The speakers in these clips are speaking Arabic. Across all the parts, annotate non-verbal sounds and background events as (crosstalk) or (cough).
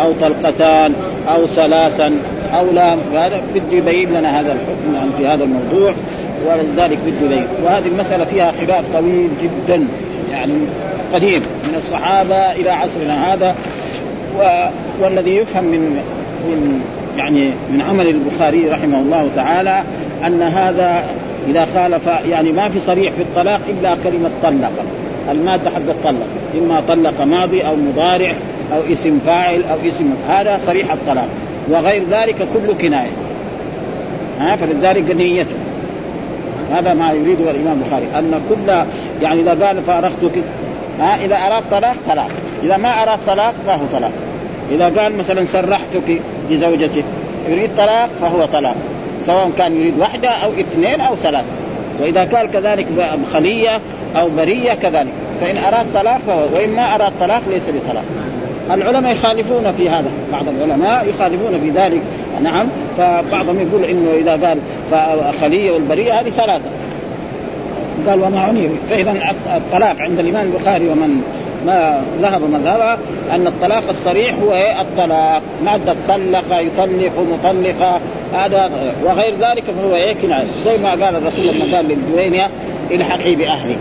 أو طلقتان أو ثلاثا أو لا. هذا بده يبين لنا هذا الحكم يعني في هذا الموضوع ولذلك بده يبين. وهذه المسألة فيها خلاف طويل جدا يعني قديم من الصحابة إلى عصرنا هذا و... والذي يفهم من من يعني من عمل البخاري رحمه الله تعالى أن هذا إذا قال ف يعني ما في صريح في الطلاق إلا كلمة طلق المادة حق الطلق إما طلق ماضي أو مضارع أو اسم فاعل أو اسم هذا صريح الطلاق وغير ذلك كله كناية. ها فلذلك نيته. هذا ما يريده الإمام البخاري أن كل يعني إذا قال فارقتك ها إذا أراد طلاق طلاق. إذا ما أراد طلاق فهو طلاق. إذا قال مثلا سرحتك لزوجتك يريد طلاق فهو طلاق. سواء كان يريد واحدة أو اثنين أو ثلاث. وإذا قال كذلك خلية أو برية كذلك. فإن أراد طلاق فهو وإن ما أراد طلاق ليس بطلاق. العلماء يخالفون في هذا. بعض العلماء يخالفون في ذلك. نعم. فبعضهم يقول إنه إذا قال فخلية والبرية هذه ثلاثة. قال وما عني فاذا الطلاق عند الإمام البخاري ومن ما ذهب مذهبه أن الطلاق الصريح هو إيه؟ الطلاق. مادة طلق يطلق مطلقة هذا وغير ذلك فهو إيه؟ كناية. زي ما قال الرسول لما قال للجوينية إلحقي بأهلك.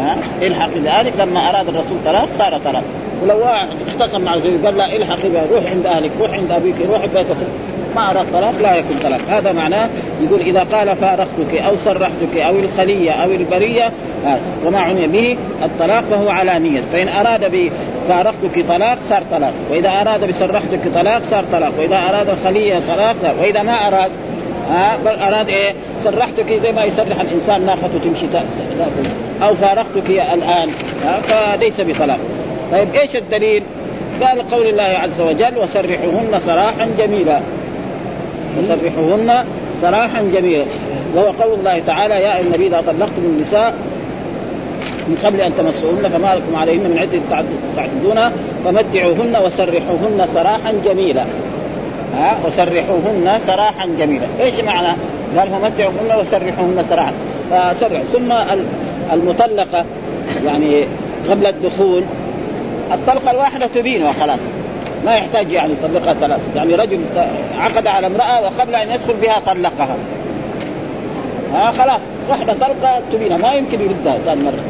ها؟ إلحقي بأهلك. لما أراد الرسول طلاق صار طلاق. ولو واحد اختصم مع زوجته قال لا بها روح عند أهلك روح عند أبيك روح بيتك. ما أراد طلاق لا يكون طلاق. هذا معناه يقول إذا قال فارقتك أو سرحتك أو الخلية أو البرية وما عني به الطلاق فهو على نية. فإن أراد بفارقتك طلاق صار طلاق. وإذا أراد بسرحتك طلاق صار طلاق. وإذا أراد الخلية طلاق صار. وإذا ما أراد ها بل أراد إيه؟ سرحتك زي ما يسرح الإنسان ناقته تمشي تأكل. أو فارقتك الآن فليس بطلاق. طيب إيش الدليل؟ قال قول الله عز وجل وسرحوهن سراحا جميلا. وسرحوهن سراحا جميلا. وهو قول الله تعالى يا أيها النبي إذا طلقتم النساء من قبل أن تمسوهن فما لكم عليهن من عده تعددونها فمتعوهن وسرحوهن سراحا جميلا. ها؟ وسرحوهن سراحا جميلا. إيش معنى؟ قال فمتعوهن وسرحوهن سراحا. فسرح. ثم المطلقة يعني قبل الدخول الطلقة الواحدة تبينها خلاص. ما يحتاج يعني يطلقها ثلاث. يعني رجل عقد على امرأة وقبل أن يدخل بها طلقها. ها خلاص. واحدة طلقة تبينها. ما يمكن يردها ثاني مرة.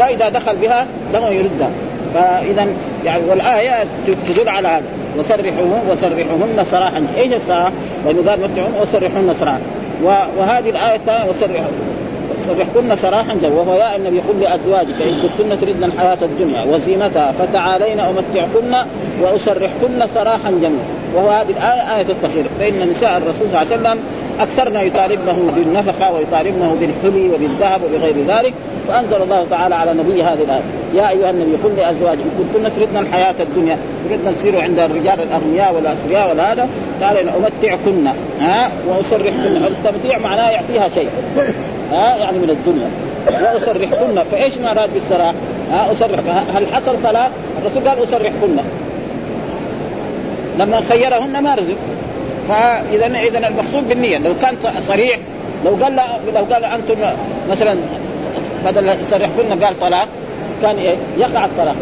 ها إذا دخل بها له يردها. فاذا يعني والآية تدل على هذا. وسرحوهن وسرحوهن سراحا. إيش السراح؟ لأنه قال متعون وسرحوهن سراحا. وهذه الآية الثانية وسرحوهن. سرحكن سراحا جوا وهو يا النبي قل لأزواجك إن كنتن تردن الحياة الدنيا وزينتها فتعالين أمتعكن وأسرحكن سراحا جميلا وهو هذه الآية آية التخير فإن نساء الرسول صلى الله عليه وسلم اكثرنا يطالبنه بالنفقة ويطالبنه بالحلي وبالذهب وبغير ذلك. فأنزل الله تعالى على نبي هذه الآية. يا أيها النبي قل لازواجك ان كنتن تردن الحياة الدنيا تردن تصيروا عند الرجال الأغنياء والاثرياء والهذا. تعالى أمتعكن ها واسرحكن التمتيع معناه يعطيها شيء ها يعني من الدنيا. واسرحكن فإيش ما أراد بالسراح؟ ها اسرح هل حصل طلاق؟ الرسول قال اسرحكن لما خيرهن ما رزق. فإذا إذا المقصود بالنية لو كان صريح لو قال لو قال أنتم مثلا بدل سرحكن قال طلاق كان إيه يقع الطلاق.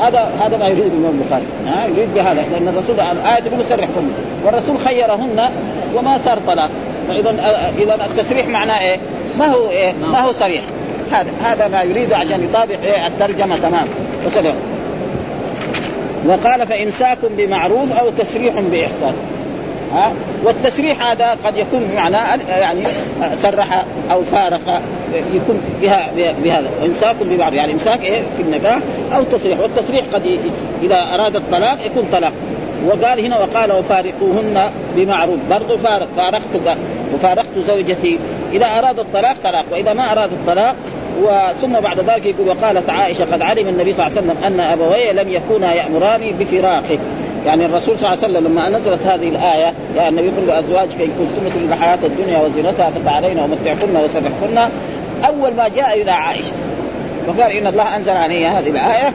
هذا هذا ما يريد الإمام البخاري. ها يريد بهذا لأن الرسول الآية تقول سرحكن والرسول خيرهن وما صار طلاق. فإذا إذا التسريح معناه إيه؟ ما هو إيه؟ ما هو صريح. هذا هذا ما يريده عشان يطابق إيه؟ الترجمة تمام. وسلم. وقال فإمساك بمعروف أو تسريح بإحسان. ها؟ والتسريح هذا قد يكون بمعنى يعني سرح أو فارق يكون بها بهذا. وإمساك بمعروف يعني إمساك إيه؟ في النكاح أو تسريح والتسريح قد إذا أراد الطلاق يكون طلاق. وقال هنا وقال وفارقوهن بمعروف. برضو فارق. فارقت وفارقت زوجتي. إذا أراد الطلاق طلاق. وإذا ما أراد الطلاق وثم بعد ذلك يقول وقالت عائشة قد علم النبي صلى الله عليه وسلم أن أبوي لم يكونا يأمراني بفراقك يعني الرسول صلى الله عليه وسلم لما نزلت هذه الآية يا النبي قل لأزواجك إن كنتن تريدن الحياة الدنيا وزينتها فتعالين ومتعكن وسرحكن. أول ما جاء إلى عائشة وقال إن الله أنزل علي هذه الآية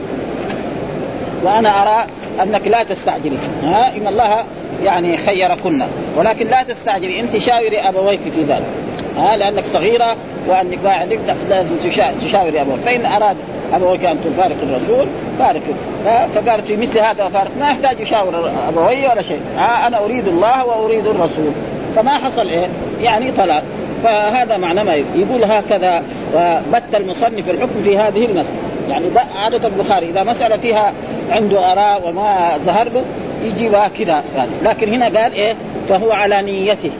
وأنا أرى أنك لا تستعجلي. ها إن الله يعني خيركن ولكن لا تستعجلي. أنت شاوري أبويك في ذلك. ها لأنك صغيرة وأنك ما عندك لازم تشاوري ابويك فإن أراد ابويك ان تفارق الرسول فارق. فقالت في مثل هذا فارق. ما يحتاج يشاور أبوي ولا شيء. آه أنا أريد الله وأريد الرسول. فما حصل إيه؟ يعني طلاق. فهذا معنى ما يقول. هكذا وبت المصنف الحكم في هذه المسألة. يعني عادة البخاري إذا مسألة فيها عنده آراء وما ظهر له يجيبها كذا يعني. لكن هنا قال إيه؟ فهو على نيته.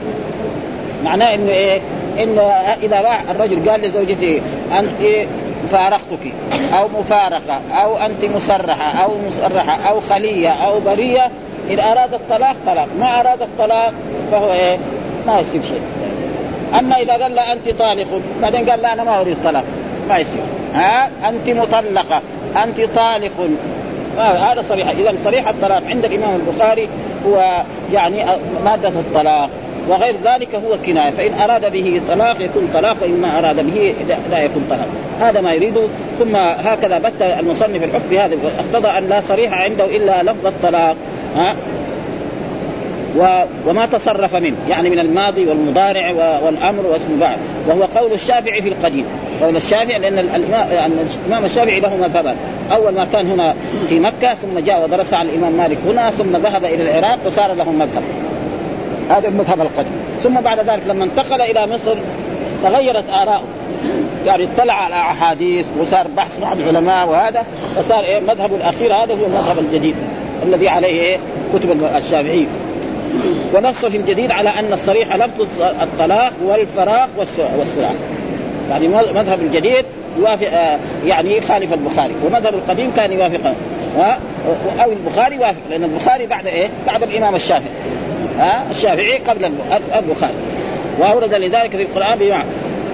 معناه إنه إيه؟ إنه إذا الرجل قال لزوجته أنت فارقتك أو مفارقة أو أنت مسرحة أو مسرحة أو خلية أو برية إن أراد الطلاق طلاق ما أراد الطلاق فهو إيه؟ ما يصير شيء. أما إذا قال لا أنت طالق بعدين قال لا أنا ما أريد طلاق ما يصير. ها؟ أنت مطلقة أنت طالق. هذا صريحه اذا صريح الطلاق. عند الامام البخاري هو يعني مادة الطلاق. وغير ذلك هو كناية. فإن أراد به طلاق يكون طلاق وان ما أراد به لا يكون طلاق. هذا ما يريده ثم هكذا بت المصنف الحكم بهذا اقتضى أن لا صريح عنده إلا لفظ الطلاق. ها؟ و... وما تصرف منه. يعني من الماضي والمضارع والأمر واسم بعد وهو قول الشافعي في القديم. قول الشافعي لأن الإمام الشافعي له مذهبان. أول ما كان هنا في مكة ثم جاء ودرس على الإمام مالك هنا ثم ذهب إلى العراق وصار له مذهب. هذا المذهب القديم ثم بعد ذلك لما انتقل إلى مصر تغيرت اراءه يعني اطلع على أحاديث وصار بحث مع العلماء وهذا فصار إيه مذهبه الأخير هذا هو المذهب الجديد الذي عليه إيه كتب الشافعي ونص في الجديد على أن الصريح لفظ الطلاق والفراق والصراع يعني مذهب الجديد يوافق آه، يعني يخالف البخاري. ومذهب القديم كان يوافق أو البخاري يوافق لأن البخاري بعد إيه؟ بعد الإمام الشافعي. ها؟ الشافعي قبل البخاري وأورد لذلك في القرآن بمعنى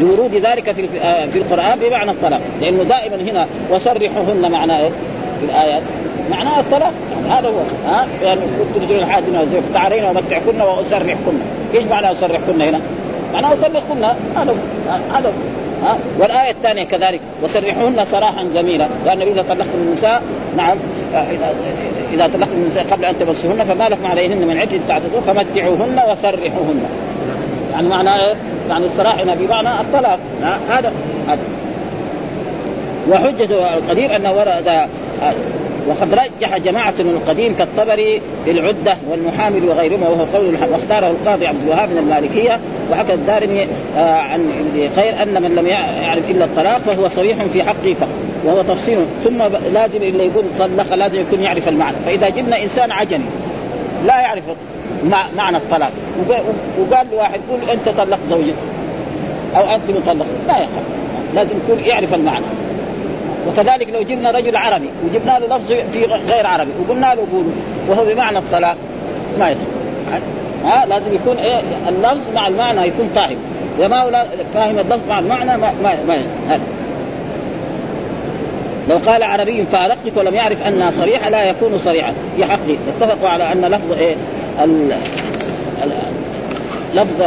لورود ذلك في آه، في القرآن بمعنى الطلاق. لأنه دائما هنا وسرحوهن معناه؟ في الآيات. معناه الطلاق. يعني هذا هو. ها؟ يعني كنت رجل الحاج تعالين ومتعكن واسرحكن إيش معنى اسرحكن هنا؟ معناه أطلقكن. هذا هذا ها؟ والآية الثانية كذلك وسرحوهن سراحا جميلا. لأن اذا طلقتم النساء نعم إذا طلقتم النساء قبل أن تمسوهن فما لكم عليهن من عده تعتدون فمتعوهن وسرحوهن. يعني معنى يعني السراح هنا بمعنى الطلاق. هذا هذا. وحجة القديم أنه ورد وقد رجح جماعة من القديم كالطبري في العدة والمحامل وغيرهم وهو قول واختاره القاضي عبد الوهاب من المالكية وحكى الدارمي آه، عن ابن خير أن من لم يعرف إلا الطلاق فهو صريح في حقه فقط وهو تفصيل. ثم لازم اللي يقول طلق لازم يكون يعرف المعنى. فإذا جبنا إنسان عجمي لا يعرف معنى الطلاق وقال لواحد قول أنت طلقت زوجك أو أنت مطلق لا يعرف لازم يكون يعرف المعنى. وكذلك لو جبنا رجل عربي وجبنا له لفظ في غير عربي وقلنا له قولوا وهو بمعنى الطلاق ما يصير ها؟ لازم يكون إيه؟ اللفظ مع المعنى يكون فاهم. إذا ما هو فاهم اللفظ مع المعنى ما ما, ما لو قال عربي فارقتك ولم يعرف أنها صريحة لا يكون صريحا في حقه اتفقوا على أن لفظ إيه؟ ال... ال... لفظ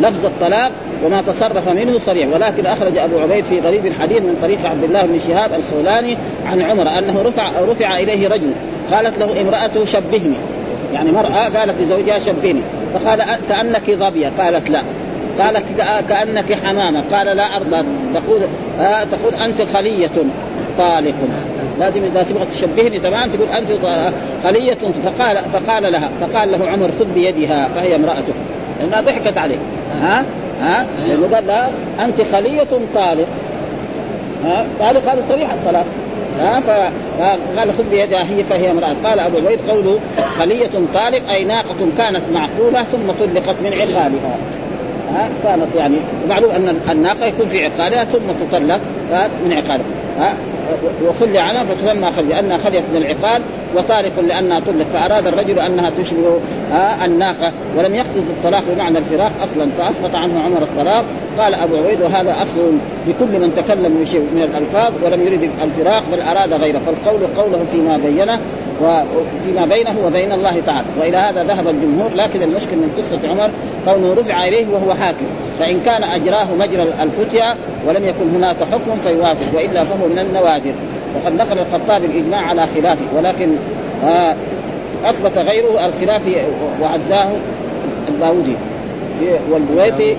لفظ الطلاق وما تصرف منه صريح. ولكن أخرج أبو عبيد في غريب الحديث من طريق عبد الله بن شهاب الخولاني عن عمر أنه رفع رفع إليه رجل قالت له امراته شبهني. يعني مرأة قالت لزوجها شبهني. فقال كأنك ظبية. قالت لا. قالت كأنك حمامة. قال لا أرضى. تقول آه تقول أنت خلية. طالق. لازم إذا تبغى تشبهني. تمام؟ تقول أنت خلية. فقال فقال لها فقال له عمر خذ بيدها. فهي امرأته لأنها ضحكت عليه. ها؟ ها؟ لأنه قال لها أنت خلية طالق. ها؟ طالق هذا صريح الطلاق. ها؟ فقال خذ بيدها هي فهي امرأة. قال أبو عبيد قوله خلية طالق أي ناقة كانت معقولة ثم طلقت من عقالها ها؟ كانت يعني معلوم أن الناقة يكون في عقالها ثم تطلق من عقالها ها؟ وخلي عنها فتسمى خلي لأنها خليت من العقال وطارق لأنها طلق فأراد الرجل أنها تشبه آه الناقة ولم يقصد الطلاق بمعنى الفراق أصلا فأسقط عنه عمر الطلاق. قال أبو عبيد وهذا أصل لكل من تكلم بشيء من الألفاظ ولم يرد الفراق بل أراد غيره. فالقول قوله فيما بينه وفيما بينه وبين الله تعالى. وإلى هذا ذهب الجمهور لكن المشكل من قصة عمر كونه رفع إليه وهو حاكم. فإن كان أجراه مجرى الفتيا ولم يكن هناك حكم فيوافق وإلا فهو من النوادر. وقد نقل الخطاب الإجماع على خلافه ولكن آه أثبت غيره الخلاف وعزاه الداودي والبويتي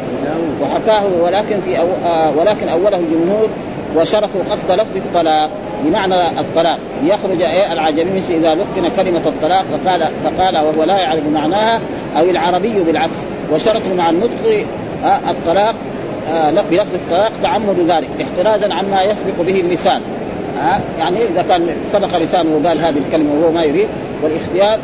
وحكاه ولكن في أو آه ولكن أوله الجمهور وشرطوا قصد لفظ الطلاق بمعنى الطلاق. يخرج إيه العجمي إذا لقن كلمة الطلاق فقال فقال وهو لا يعرف معناها أو العربي بالعكس. وشرط مع النطق آه الطلاق بلفظ الطلاق تعمد ذلك احترازا عما يسبق به اللسان آه يعني إذا كان سبق لسانه وقال هذه الكلمة وهو ما يريد والاختيار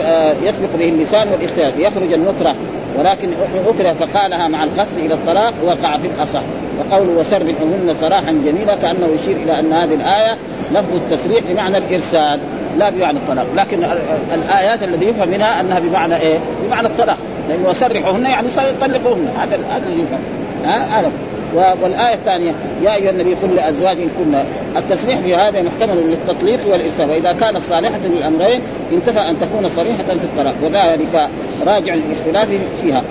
آه، يسبق به اللسان والاختيار. يخرج النطرة ولكن اكره فقالها مع الخص إلى الطلاق وقع في الأصح. وقوله وسرحهن سراحا جميلا كأنه يشير إلى أن هذه الآية لفظ التسريح بمعنى الإرسال لا بمعنى الطلاق. لكن الآيات الذي يفهم منها أنها بمعنى إيه؟ بمعنى الطلاق. لأنه وسرحهن يعني يطلقهن هذا هذا الذي يفهم. ها؟ والآية الثانية يا أيها النبي قل لازواجك كن التسريح في هذا محتمل للتطليق والإرسال. وإذا كانت صالحة للأمرين انتفى أن تكون صريحة في الطلاق. وذلك راجع للاختلاف فيها.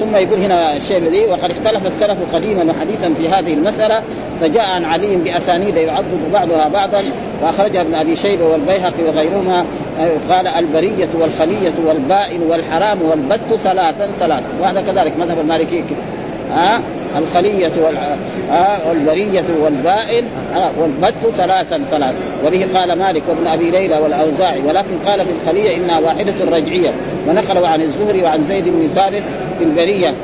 ثم يقول هنا الشيء الذي وقد اختلف السلف قديما وحديثا في هذه المسألة فجاء عن علي بأسانيد يعضد بعضها بعضا وأخرجها ابن أبي شيبة والبيهقي وغيرهما قال البرية والخلية والبائن والحرام والبت ثلاثا ثلاثا. وهذا كذلك مذهب المالكي ها؟ الخلية والبرية والبائن والبت ثلاثا ثلاث وبه قال مالك وابن أبي ليلى والأوزاعي. ولكن قال في الخلية إنها واحدة رجعية. ونقلوا عن الزهري وعن زيد بن ثابت في البرية.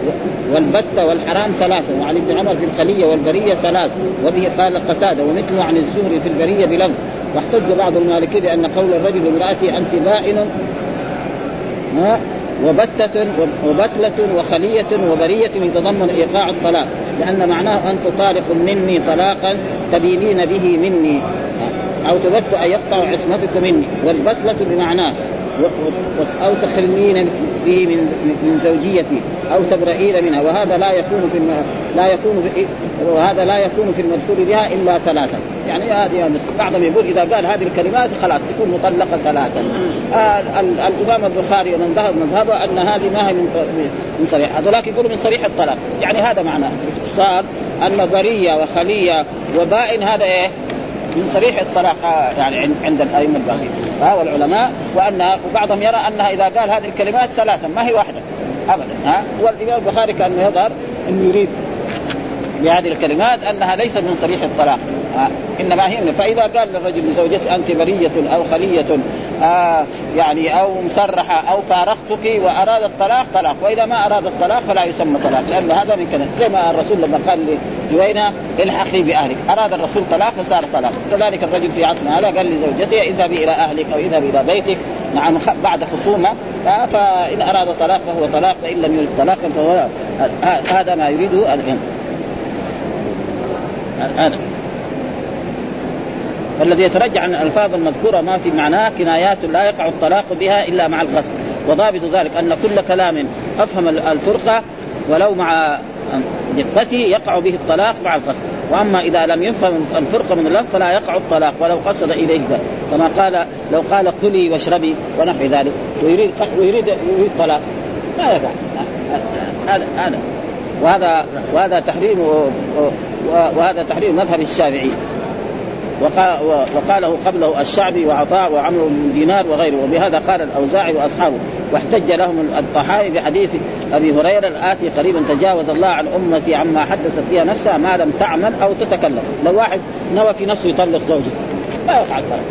والبت والحرام ثلاثة وعن ابن عمر في الخلية والبرية ثلاث وبه قال قتادة ومثله عن الزهري في البرية بلفظ. واحتج بعض المالكية بأن قول الرجل لامرأته أنت بائن وبتة وبتلة وخلية وبرية يتضمن إيقاع الطلاق لأن معناه أن تطالق مني طلاقا تبينين به مني. أو تبت أن يقطع عصمتك مني. والبتلة بمعناه. أو تخلين به من من زوجيتي أو تبرئين منها وهذا لا يكون في لا يكون في وهذا لا يكون في المذكور بها إلا ثلاثة. يعني هذه بعضهم يقول إذا قال هذه الكلمات خلاص تكون مطلقة ثلاثا آه الإمام البخاري ومن ذهب مذهبه أن هذه ما هي من من صريح هذولاك يقولوا من صريح الطلاق يعني هذا معناه. باختصار أن برية وخلية وبائن هذا إيه؟ من صريح الطلاق يعني عند الأئمة الباقين ها والعلماء وأن وبعضهم يرى أنها إذا قال هذه الكلمات ثلاثا ما هي واحدة ابدا ها. والإمام البخاري كان يظهر انه يريد بهذه الكلمات أنها ليست من صريح الطلاق إنما هي فإذا قال للرجل لزوجته أنت برية أو خلية آه يعني أو مسرحه أو فارقتك وأراد الطلاق طلاق. وإذا ما أراد الطلاق فلا يسمى طلاق لأن هذا من كلام. زي ما الرسول لما قال لجوينة الحقي بأهلك. أراد الرسول طلاق فصار طلاق. كذلك الرجل في عصرنا هذا قال لزوجته اذهبي إلى أهلك أو اذهبي إلى بيتك. نعم بعد خصومة. آه فإن أراد طلاق فهو طلاق فان لم يرد طلاقا فهو هذا ما يريده الان هذا. فالذي يترجع عن الألفاظ المذكورة ما في معناه كنايات لا يقع الطلاق بها إلا مع الغصب وضابط ذلك أن كل كلام أفهم الفرقة ولو مع دقته يقع به الطلاق مع الغصب وأما إذا لم يفهم الفرقة من اللفظ فلا يقع الطلاق ولو قصد إليه ذلك. كما قال لو قال كلي واشربي ونحو ذلك. ويريد ويريد يريد طلاق. لا يقع. هذا هذا. وهذا وهذا تحريم وهذا تحريم مذهب الشافعي. وقاله قبله الشعبي وعطاء وعمرو بن دينار وغيره. وبهذا قال الأوزاعي وأصحابه واحتج لهم الطحاوي بحديث أبي هريرة الآتي قريبا تجاوز الله عن أمتي عما حدثت بها نفسها ما لم تعمل أو تتكلم. لو واحد نوى في نفسه يطلق زوجته لا يقع الطلاق.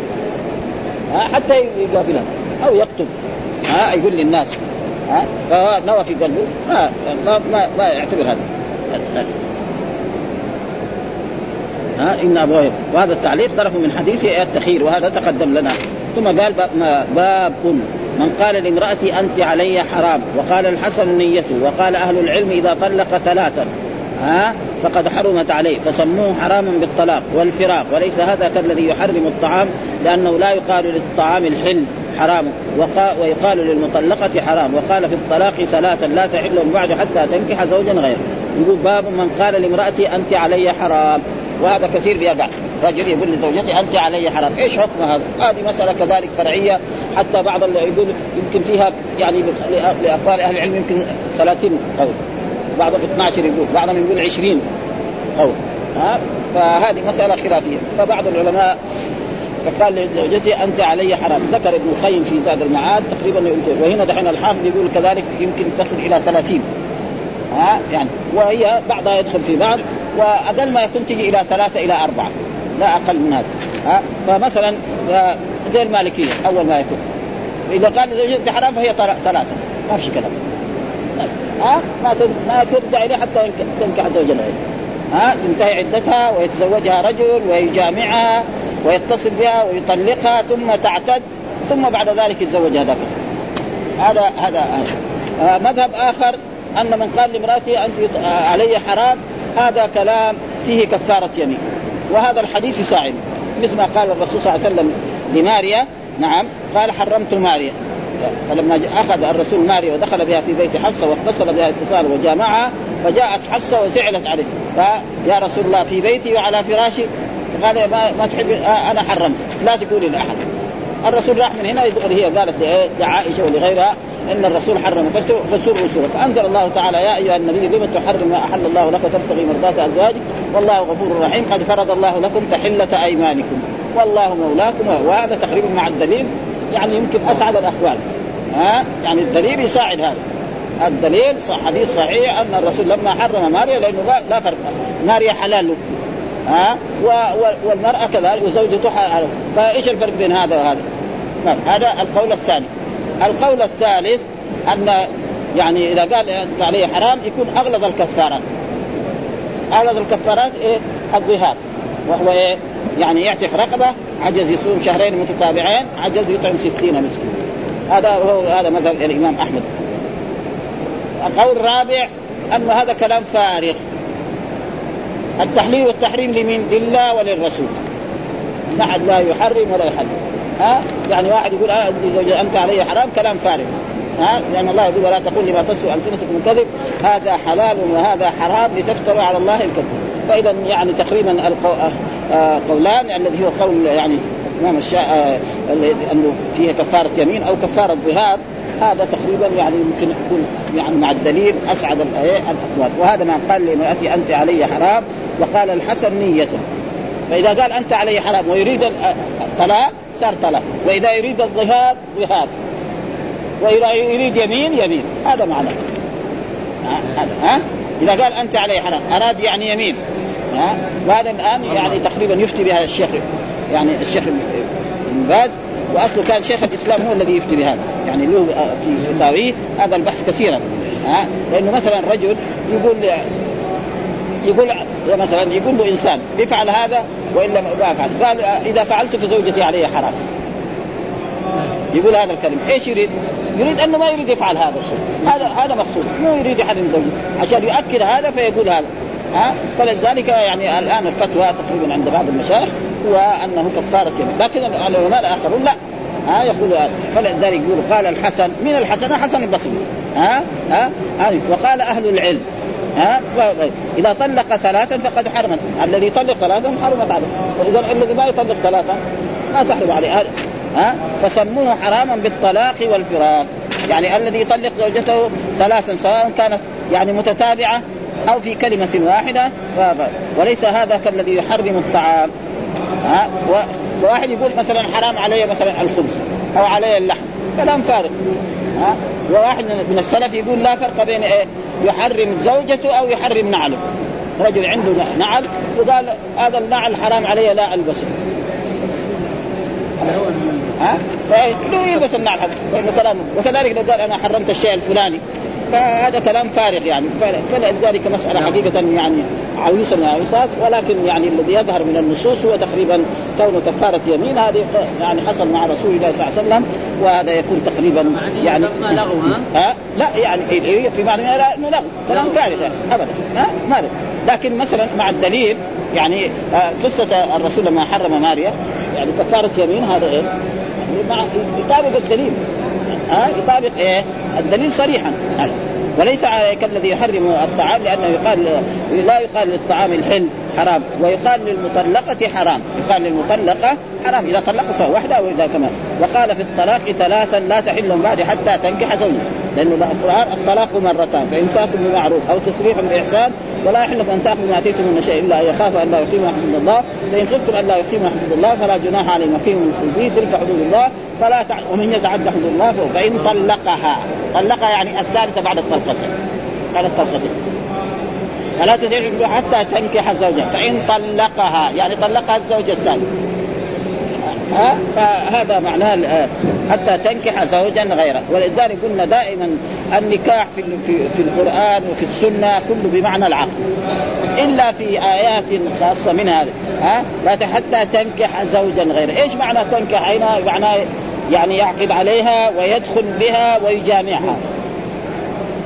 حتى يقابلها أو يكتب ها يقول للناس ها فنوى في قلبه. ما ما ما, ما يعتبر هذا. ها إن ابواب وهذا التعليق طرف من حديث التخير وهذا تقدم لنا. ثم قال باب من قال لامرأتي أنت علي حرام. وقال الحسن نيته. وقال أهل العلم إذا طلق ثلاثا. ها؟ فقد حرمت عليه. فسموه حراما بالطلاق والفراق. وليس هذا كالذي يحرم الطعام لأنه لا يقال للطعام الحل حرام. ويقال للمطلقة حرام. وقال في الطلاق ثلاثا لا تحل بعد حتى تنكح زوجا غيره. يقول باب من قال لامرأتي أنت علي حرام. وهذا كثير بيقع. رجل يقول لزوجته أنت علي حرام. إيش حكم هذا؟ هذه مسألة كذلك فرعية. حتى بعض اللي يقول يمكن فيها يعني لأقوال أهل العلم يمكن 30 قول. بعضهم 12 يقول بعضهم يقول 20 قول. ها؟ فهذه مسألة خلافية. فبعض العلماء فقال لزوجتي أنت علي حرام. ذكر ابن القيم في زاد المعاد تقريبا وهنا دحين الحافظ يقول كذلك يمكن تصل إلى 30 ها؟ يعني وهي بعضها يدخل في بعض. وأقل ما يكون تجي إلى ثلاثة إلى أربعة لا أقل من هذا. ها؟ فمثلا زي المالكيه أول ما يكون. إذا قال زوجتي حرام فهي ثلاثة ما في كلام ها؟ ما ما ترجع إليه حتى تنكح زوجها ها؟ تنتهي عدتها ويتزوجها رجل ويجامعها ويتصل بها ويطلقها ثم تعتد ثم بعد ذلك يتزوجها ذاك هذا هذا آه مذهب آخر أن من قال لامراته أنت آه علي حرام هذا كلام فيه كفارة يمين. وهذا الحديث يساعد مثل ما قال الرسول صلى الله عليه وسلم لماريا. نعم. قال حرمت ماريا. فلما أخذ الرسول ماريا ودخل بها في بيت حفصة واتصل بها اتصال وجامعها فجاءت حفصة وزعلت عليه. فيا رسول الله في بيتي وعلى فراشي؟ قال ما, ما تحب أنا حرمت. لا تقولي لأحد. الرسول راح من هنا هي قالت لعائشه ولغيرها إن الرسول حرم فسروا سوره فأنزل الله تعاللى يا أيها النبي لم تحرم ما أحل الله لك وتبتغي مرضات أزواجك؟ والله غفور رحيم. قد فرض الله لكم تحلة أيمانكم. والله مولاكم وهذا تقريبا مع الدليل. يعني يمكن أسعد الاقوال ها؟ يعني الدليل يساعد هذا. الدليل حديث صحيح أن الرسول لما حرم ماريا لأنه لا فرق. ماريا حلال. ها؟ والمرأة كذلك وزوجته فإيش الفرق بين هذا وهذا؟ هذا القول الثاني. القول الثالث أن يعني إذا قال أنت عليه حرام يكون أغلظ الكفارات. أغلظ الكفارات إيه؟ الظهار. وهو إيه؟ يعني يعتق رقبة عجز يصوم شهرين متتابعين عجز يطعم ستين مسكين. هذا هو هذا مذهب الإمام أحمد. القول الرابع أن هذا كلام فارغ. التحليل والتحريم لمن؟ لله وللرسول. ما حد لا يحرم ولا يحلل. ها؟ يعني واحد يقول آه انت علي حرام كلام فارغ. ها؟ لأن الله يقول ولا تقول لما تصف ألسنتكم الكذب هذا حلال وهذا حرام لتفتروا على الله الكذب. فإذا يعني تقريبا القو... آه قولان الذي هو قول يعني الامام الشاء أنه فيها كفارة يمين أو كفارة ظهار. هذا تقريبا يعني يمكن يكون يعني مع الدليل أسعد الأقوال. وهذا ما قال لامرأتي أنت علي حرام وقال الحسن نيته. فإذا قال أنت علي حرام ويريد الطلاق صار طلاق. وإذا يريد الظهار ظهار. وإذا يريد يمين يمين. هذا معنى. هذا ها؟ إذا قال أنت علي حرام أراد يعني يمين. ها؟ وهذا الآن يعني تقريبا يفتي بها الشيخ يعني الشيخ ابن باز. وأصله كان شيخ الإسلام هو الذي يفتي بهذا. يعني له في فتاويه هذا البحث كثيرا. ها؟ لأنه مثلا رجل يقول يقول مثلا يقول له إنسان افعل هذا وإلا ما افعل قال إذا فعلت فزوجتي علي حرام. يقول هذا الكلمة إيش يريد؟ يريد أنه ما يريد يفعل هذا الشيء. هذا هذا مقصود. مو يريد يحرم زوجته عشان يؤكد هذا فيقول هذا. ها؟ فلذلك يعني الآن الفتوى تقريبا عند بعض المشايخ هو أنه كفاره لكن العلماء الآخرون لا. ها يقول فلذلك يقول قال الحسن من الحسن؟ حسن البصري. ها؟ ها؟ وقال أهل العلم. ها؟ إذا طلق ثلاثا فقد حرمت. الذي يطلق ثلاثا حرمت عليه. وإذا الذي ما يطلق ثلاثا ما تحرم عليه. ها؟ فسموه حراما بالطلاق والفراق. يعني الذي يطلق زوجته ثلاثا سواء كانت يعني متتابعة أو في كلمة واحدة. وليس هذا كالذي يحرم الطعام. ها؟ وواحد يقول مثلا حرام علي مثلا الخبز أو علي اللحم كلام فارغ. ها؟ وواحد من السلف يقول لا فرق بين إيه؟ يحرم زوجته أو يحرم نعله. رجل عنده نعل وقال هذا النعل حرام علي لا ألبسه. ها؟ فلو يلبس النعل لأنه كلام وكذلك لو قال أنا حرمت الشيء الفلاني. فهذا كلام فارغ يعني. فلذلك مسألة حقيقة يعني عويصة من العويصات ولكن يعني الذي يظهر من النصوص هو تقريبا كونه كفارة يمين. هذه يعني حصل مع رسول الله صلى الله عليه وسلم وهذا يكون تقريبا يعني لغو ها؟ لا يعني في معنى إنه لغو كلام فارغ يعني ابدا. ها؟ ما لكن مثلا مع الدليل يعني قصة الرسول لما حرم ماريا يعني كفارة يمين هذا إيه؟ يعني يطابق الدليل. ها؟ يطابق إيه؟ الدليل صريحا. وليس كالذي يحرم الطعام لأنه يقال لا يقال للطعام الحل حرام ويقال للمطلقة حرام يقال للمطلقة حرام إذا طلقت سواء واحدة أو إذا كمان وقال في الطلاق ثلاثا لا تحل من بعد حتى تنكح زوجا. لأنه القرآن الطلاق مرتان فإمساك بمعروف أو تسريح بإحسان ولا يحل أن تأخذوا ما أتيتم من شيء إلا أن يخاف أن لا يقيموا حدود الله فإن خفتم أن لا يقيموا حدود الله فلا جناح عليهم يقيموا في تلك حدود الله فلا تع... ومن يتعدى حدود الله فإن طلقها طلقها يعني الثالثة بعد الطلقتين بعد الطلقتين فلا تحل حتى تنكح زوجها فإن طلقها يعني طلقها الزوج الثاني ها؟ فهذا معناه حتى تنكح زوجا غيره ولذلك قلنا دائما النكاح في في, القرآن وفي السنة كله بمعنى العقد إلا في آيات خاصة من هذا ها؟ لا حتى تنكح زوجا غيره إيش معنى تنكح؟ هنا معناه يعني يعقد عليها ويدخل بها ويجامعها؟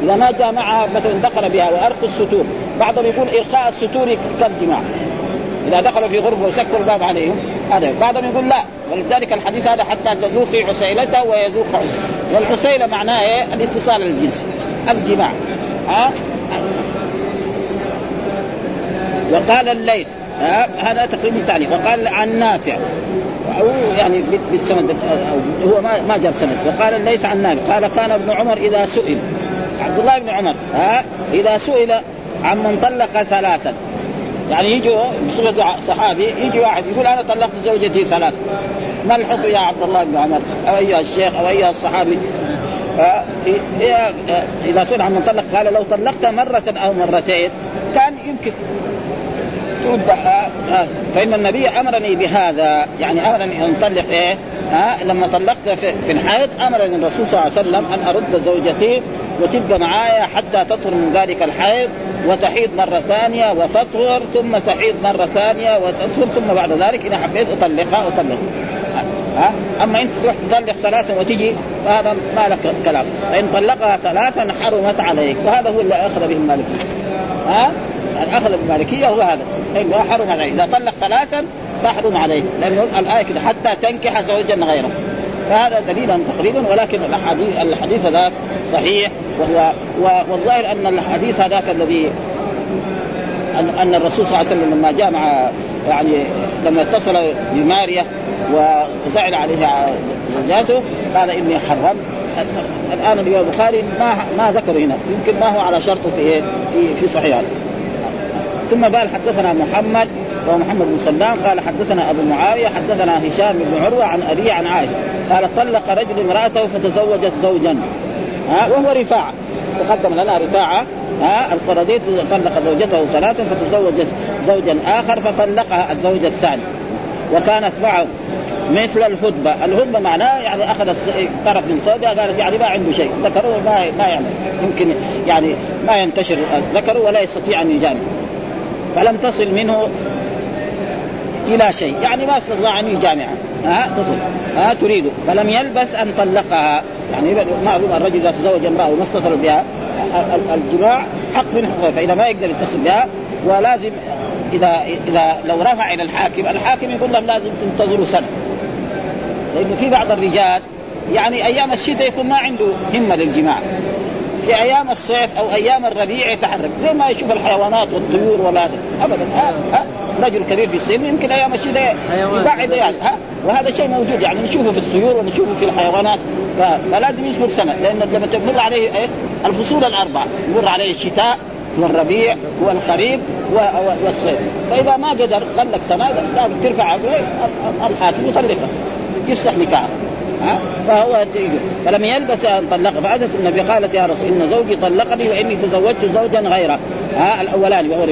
إذا ما جامعها مثلا دخل بها وارخي الستور. بعضهم يقول إرخاء الستور كالجماع. إذا دخلوا في غرفة وسكروا الباب عليهم. هذا. بعضهم يقول لا ولذلك الحديث هذا حتى تذوقي عسيلته ويذوق عسيلته. والعسيلة معناه إيه؟ الاتصال الجنسي الجماع. ها؟ وقال الليث هذا تقريبا ثاني وقال عن نافع أو يعني بالسند هو ما ما جاب سند. وقال الليث عن نافع. قال كان ابن عمر إذا سئل. عبد الله بن عمر ها؟ إذا سئل عمن طلق ثلاثا. يعني يجوا بصفة صحابي يجي واحد يقول أنا طلقت زوجتي ثلاث. ما الحكم يا عبد الله بن عمر؟ أو ايها الشيخ أو ايها الصحابي؟ آه إذا سئل عن طلق قال لو طلقت مرة أو مرتين كان يمكن. فإن النبي أمرني بهذا يعني أمرني أن أطلق إيه؟ لما طلقت في الحيض أمرني الرسول صلى الله عليه وسلم أن أرد زوجتي وتبقى معايا حتى تطهر من ذلك الحيض وتحيض مرة ثانية وتطهر ثم تحيض مرة ثانية وتطهر ثم بعد ذلك إذا حبيت أطلقها أطلق ها؟ أما أنت تروح تطلق ثلاثة وتجي فهذا ما لك كلام. فإن طلقها ثلاثا حرمت عليك وهذا هو اللي أخذ به المالكية. ها؟ يعني أخذ بالمالكية هو هذا. حرم عليه إذا طلق ثلاثا تحرم عليه لأنه الآية كده حتى تنكح زوجا غيره. فهذا دليلا تقريبا ولكن الحديث الحديث ذاك صحيح. وهو والظاهر أن الحديث هذاك الذي ان أن الرسول صلى الله عليه وسلم لما جاء مع يعني لما اتصل بماريه وزعل عليها زوجاته قال إني حرمت. الآن الإمام البخاري ما ما ذكر هنا. يمكن ما هو على شرطه في إيه؟ في في صحيح ثم قال حدثنا محمد وهو محمد بن سلام قال حدثنا أبو معاوية حدثنا هشام بن عروة عن ابي عن عائشة. قال طلق رجل امرأته فتزوجت زوجا. ها وهو رفاعة. تقدم لنا رفاعة ها القرضي طلق زوجته ثلاثا فتزوجت زوجا آخر فطلقها الزوج الثاني. وكانت معه مثل الهدبة. الهدبة معناه يعني أخذت طرف من ثوبها قالت يعني ما عنده شيء. ذكره ما ما يعني يمكن يعني ما ينتشر ذكره ولا يستطيع أن يجامع فلم تصل منه إلى شيء. يعني ما استطاع ان يجامعها ها؟ تصل ها؟ تريد فلم يلبث أن طلقها. يعني معلوم الرجل إذا تزوج امرأة وما استطر بها الجماع حق من حقوقها فإذا ما يقدر يتصل بها ولازم إذا إذا لو رفع إلى الحاكم الحاكم يقول لهم لازم تنتظروا سنة. لأنه في بعض الرجال يعني أيام الشتاء يكون ما عنده همة للجماع. في أيام الصيف أو أيام الربيع يتحرك. زي ما يشوف الحيوانات والطيور ولا ابدا. ها؟ ها؟ رجل كبير في السن يمكن أيام الشتاء يبعد يعني ها؟ وهذا شيء موجود يعني نشوفه في الطيور ونشوفه في الحيوانات. فلازم يصبر سنه لأن لما تمر عليه إيه؟ الفصول الاربعه يمر عليه الشتاء والربيع والخريف والصيف. فإذا ما قدر قال سنه ترفع الحاكم يطلقها يفسخ نكاحه فهو فلم يلبث أن طلق فاتت النبي قالت يا رسول إن زوجي طلقني وإني تزوجت زوجا غيره ها؟ الأولاني وهو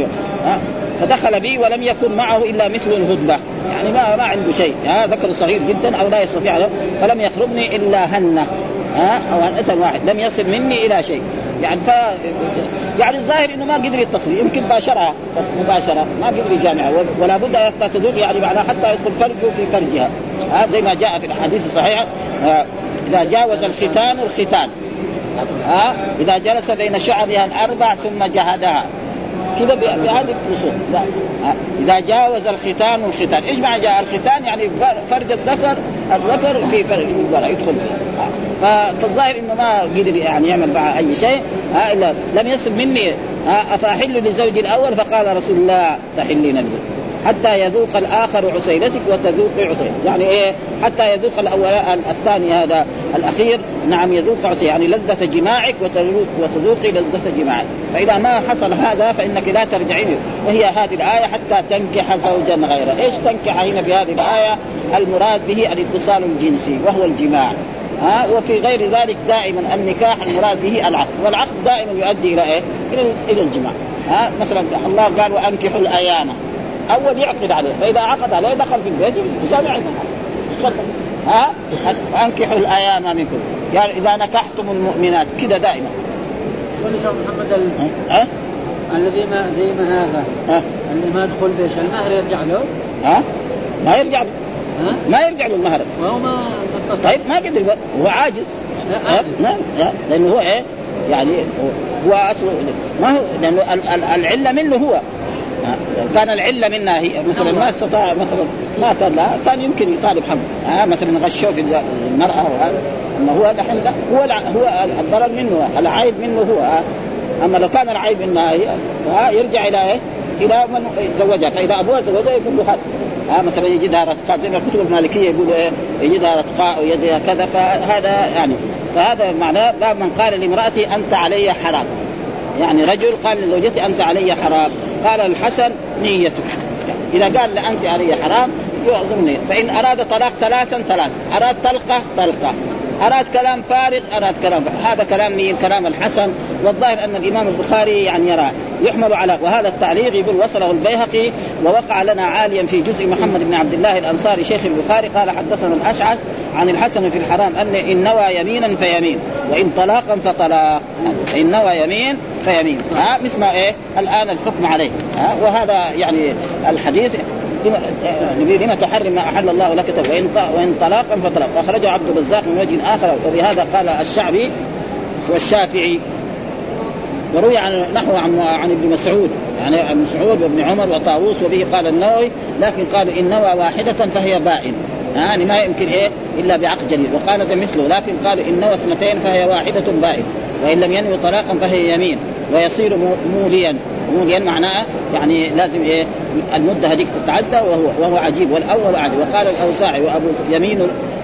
فدخل بي ولم يكن معه إلا مثل الهدبه يعني ما ما عنده شيء. ها ذكر صغير جدا أو لا يستطيع فلم يقربني إلا هنة. ها أو هنة واحد. لم يصل مني إلى شيء. يعني ف يعني الظاهر إنه ما قدر يتصل. يمكن باشرها. مباشرة. ما قدر يجامعها. ولا بد حتى تذوق يعني معناه حتى يدخل فرجه في فرجها. ها زي ما جاء في الأحاديث الصحيحة. إذا جاوز الختان الختان. ها إذا جلس بين شعرها الأربع ثم جهدها. كذا بهذه النصوص إذا جاوز الختان الختان. إيش معنى جاء الختان؟ يعني فرج الذكر الذكر في فرج المراه يدخل. فالظاهر إنه ما قدر يعني يعمل مع أي شيء إلا لم يصل مني أفأحل لزوجي الأول؟ فقال رسول الله تحلين لزوجي. حتى يذوق الآخر عسيلتك وتذوقي عسيلتك. يعني إيه؟ حتى يذوق الأول الثاني هذا الأخير. نعم يذوق عسيلتك. يعني لذة جماعك وتذوقي لذة جماعك. فإذا ما حصل هذا فإنك لا ترجعين وهي هذه الآية حتى تنكح زوجا غيره. إيش تنكح هنا بهذه الآية؟ المراد به الاتصال الجنسي وهو الجماع. ها؟ وفي غير ذلك دائما النكاح المراد به العقد. والعقد دائما يؤدي إلى إيه؟ إلى الجماع. ها؟ مثلا الله قال وأنكحوا الأيام أول يعقد عليه فإذا عقد عليه دخل في البيت جامع ها؟ وأنكحوا الأيام منكم. قال إذا نكحتم المؤمنات كذا دائما. محمد ال... ها؟ الذي ما زي ما هذا. ها؟ اللي ما يدخل بيش المهر يرجع له؟ ها؟ ما يرجع له. ها؟ ما يرجع له المهر. وهو ما طيب ما قدر هو عاجز. لا لا لأنه هو إيه؟ يعني هو اصله ما هو لأنه العلة منه هو. لو كان العلة منا هي مثلا ما استطاع مثلا ما كان لا كان يمكن يطالب حقه ها؟ مثلا غشوا في المرأة وهذا أما هو دحين لا هو هو الضرر منه العيب منه هو أما لو كان العيب منها هي يرجع إلى إيه؟ إلى من زوجها. فإذا ابوها زوجها يقول له هذا ها؟ مثلا يجدها رتقاء زي ما الكتب المالكيه يقول إيه؟ يجدها رتقاء ويدها كذا فهذا يعني فهذا معناه باب من قال لامرأتي أنت علي حرام. يعني رجل قال لزوجتي أنت علي حرام. قال الحسن نيته إذا قال أنت علي حرام يعظمني. فإن أراد طلاق ثلاثا ثلاث أراد طلقة طلقة. أراد كلام فارغ أراد كلام فارغ. هذا كلام مين كلام الحسن. والظاهر أن الإمام البخاري يعني يرى يحمل على وهذا التعليق يقول وصله البيهقي ووقع لنا عاليا في جزء محمد بن عبد الله الأنصاري شيخ البخاري. قال حدثنا الأشعث عن الحسن في الحرام أن إن نوى يمينا فيمين وإن طلاقا فطلاق إن نوى يمين فيمين ها مثل ما إيه؟ الآن الحكم عليه. ها وهذا يعني الحديث لما تحرم ما أحل الله لك وإن وإن طلاقا فطلاق وأخرجه عبد الرزاق من وجه آخر. وبهذا قال الشعبي والشافعي. وروي عن نحو عن, عن ابن مسعود. يعني ابن مسعود وابن عمر وطاووس وبه قال النووي. لكن قالوا إن نوى واحدة فهي بائن. يعني ما يمكن إيه؟ إلا بعقد جديد وقال مثله. لكن قالوا إن نوى اثنتين فهي واحدة بائن. وإن لم ينوي طلاقا فهي يمين ويصير موليا. موليا معناه يعني لازم إيه المدة هذيك تتعدى وهو وهو عجيب. والأول عجيب وقال الأوزاعي وأبو يمين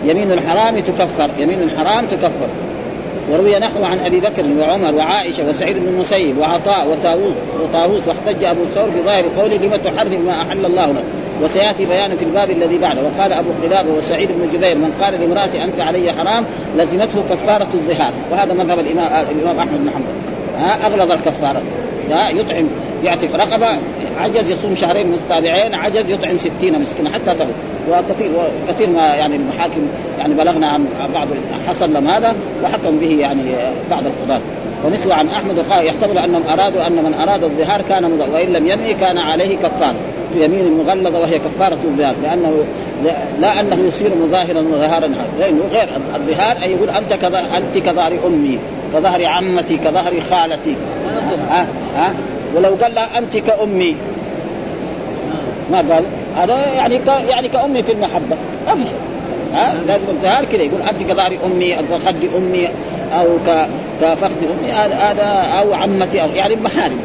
يمين الحرام تكفر. يمين الحرام تكفر. وروي نحو عن أبي بكر وعمر وعائشة وسعيد بن المسيب وعطاء وطاووس وطاووس واحتج أبو ثور بظاهر قوله لم تحرم ما أحل الله لك. وسيأتي بيان في الباب الذي بعده. وقال أبو قلابة وسعيد بن جبير من قال لامراه أنت علي حرام لزمته كفارة الظهار. وهذا مذهب الامام الإمام أحمد بن حنبل. أغلظ الكفارة. يطعم. يعتق رقبة عجز يصوم شهرين متتابعين عجز يطعم ستين مسكينا حتى تغل وكثير وكثير ما يعني المحاكم يعني بلغنا عن بعض حصل لهم هذا وحكم به يعني بعض القضاة. ومثل عن أحمد قال يحتمل أنهم أرادوا أن من أراد الظهار كان مضر وإن لم ينوي كان عليه كفاره في يمين مغلظة وهي كفارة الظهار لأنه لا أنه يصير مظاهرا وظهارا غير غير الظهار ان يقول أنت أنت كظهر أمي كظهر عمتي كظهر خالتي. ها ها؟ ولو قال لها أنت كأمي. ما قال؟ هذا يعني ك... يعني كأمي في المحبة. ما في شيء. ها؟ لازم الظهار كذا يقول أنت كظهر أمي أو كخد أمي أو ك... كفخذ أمي. هذا أو عمتي أو يعني محارم